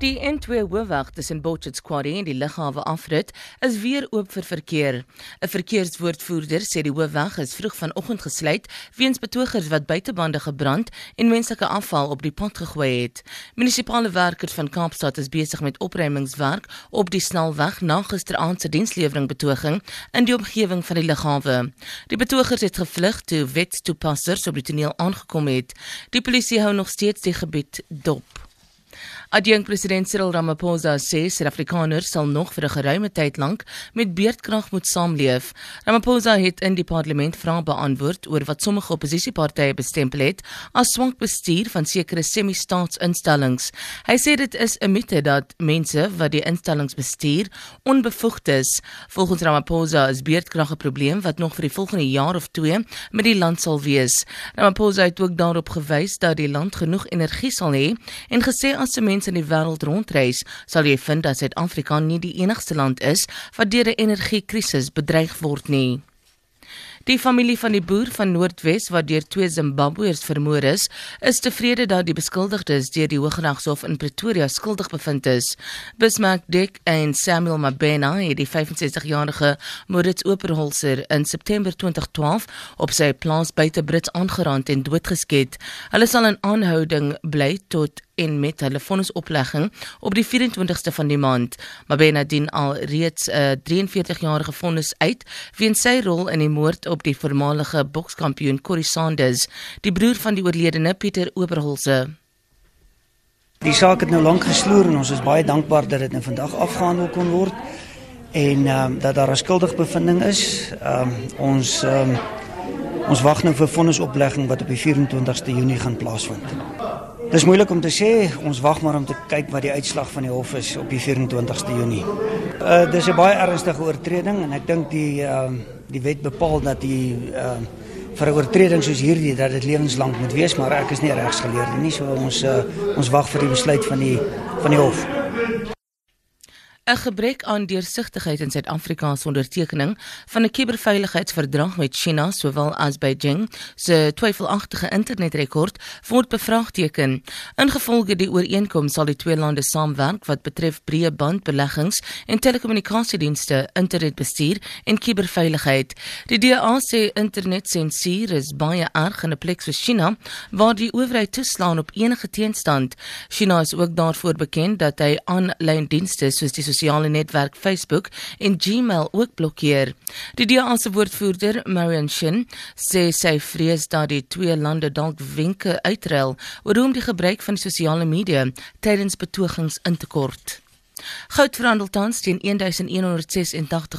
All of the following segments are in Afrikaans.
Die N2 hoofweg tussen Botchet's Quarry en die lughawe afrit is weer oop vir verkeer. 'n Verkeerswoordvoerder sê die hoofweg is vroeg vanoggend gesluit weens betogers wat buitebande gebrand en menslike afval op die pad gegooi het. Munisipale werkers van Kaapstad is besig met opruimingswerk op die snelweg na gisteraand se dienslewering betoging in die omgewing van die lughawe. Die betogers het gevlug toe wetstoepassers op die toneel aangekom het. Die polisie hou nog steeds die gebied dop. Adjunk president Cyril Ramaphosa sê Suid-Afrikaners sal nog vir 'n geruime tyd lank met beerdkrag moet saamleef. Ramaphosa het in die parlement vrae beantwoord oor wat sommige oppositiepartye bestempel het as swak bestuur van sekere semi-staatsinstellings. Hy sê dit is 'n mite dat mense wat die instellings bestuur onbevoegd is. Volgens Ramaphosa is beerdkrag 'n probleem wat nog vir die volgende jaar of 2 met die land sal wees. Ramaphosa het ook daarop gewys dat die land genoeg energie sal hê en gesê as se in die wêreld rondreis, sal jy vind dat Suid-Afrika nie die enigste land is wat deur 'n energiekrisis bedreig word nie. Die familie van die boer van Noordwes wat deur twee Zimbabweërs vermoor is, is tevrede dat die beskuldigdes deur die Hooggeregshof in Pretoria skuldig bevind is. Bismarck Dick en Samuel Mabena het die 65-jarige Moritz Operholzer in September 2012 op sy plaas buite Brits aangerand en doodgeskiet. Hulle sal in aanhouding bly tot en met hulle vonnisoplegging op die 24ste van die maand. Mabena dien al reeds 'n uh, 43-jarige vonnis uit weens sy rol in die moord op die voormalige bokskampioen Corrie Sanders, die broer van die oorledene Pieter Oberholse. Die saak het nou lank gesloer en ons is baie dankbaar dat dit nou vandag afgehandel kon word en ehm um, dat daar 'n skuldigbevindings is. Ehm um, ons ehm um, ons wag nou vir vonnisoplegging wat op die 24ste Junie gaan plaasvind. Dis moeilik om te sê, ons wag maar om te kyk wat die uitslag van die hof is op die 24ste Junie. Uh dis 'n baie ernstige oortreding en ek dink die ehm uh, die wet bepaal dat die ehm uh, vir 'n oortreding soos hierdie dat dit lewenslank moet wees, maar ek is nie regsgeleerde nie, so ons uh, ons wag vir die besluit van die van die hof. 'n Gebrek aan deursigtigheid in Suid-Afrika se ondertekening van 'n kuberveiligheidsverdrag met China sowel as Beijing se twyfelagtige internetrekord word bevraagteken. Ingevolge die ooreenkoms sal die twee lande saamwerk wat betref breë bandbeleggings en telekommunikasiedienste, internetbestuur en kuberveiligheid. Die DA sê internetsensuur is baie erg in 'n plek soos China waar die owerheid toeslaan op enige teenstand. China is ook daarvoor bekend dat hy aanlyn dienste soos die sosiale netwerk Facebook en Gmail ook blokkeer. Die DA se woordvoerder, Marion Shin, sê sy vrees dat die twee lande dalk wenke uitruil oor hoe om die gebruik van sosiale media tydens betogings in te kort. Goud verhandel tans teen 1186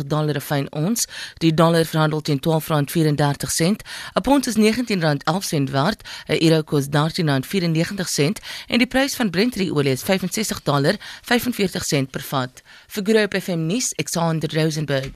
dollar per fyn ons. Die dollar verhandel teen R12.34. 'n Pond is R19.11 werd. 'n Euro kos R13.94 en die prys van Brent olie is $65.45 per vat. Vir Groep FM nuus, Alexander Rosenberg.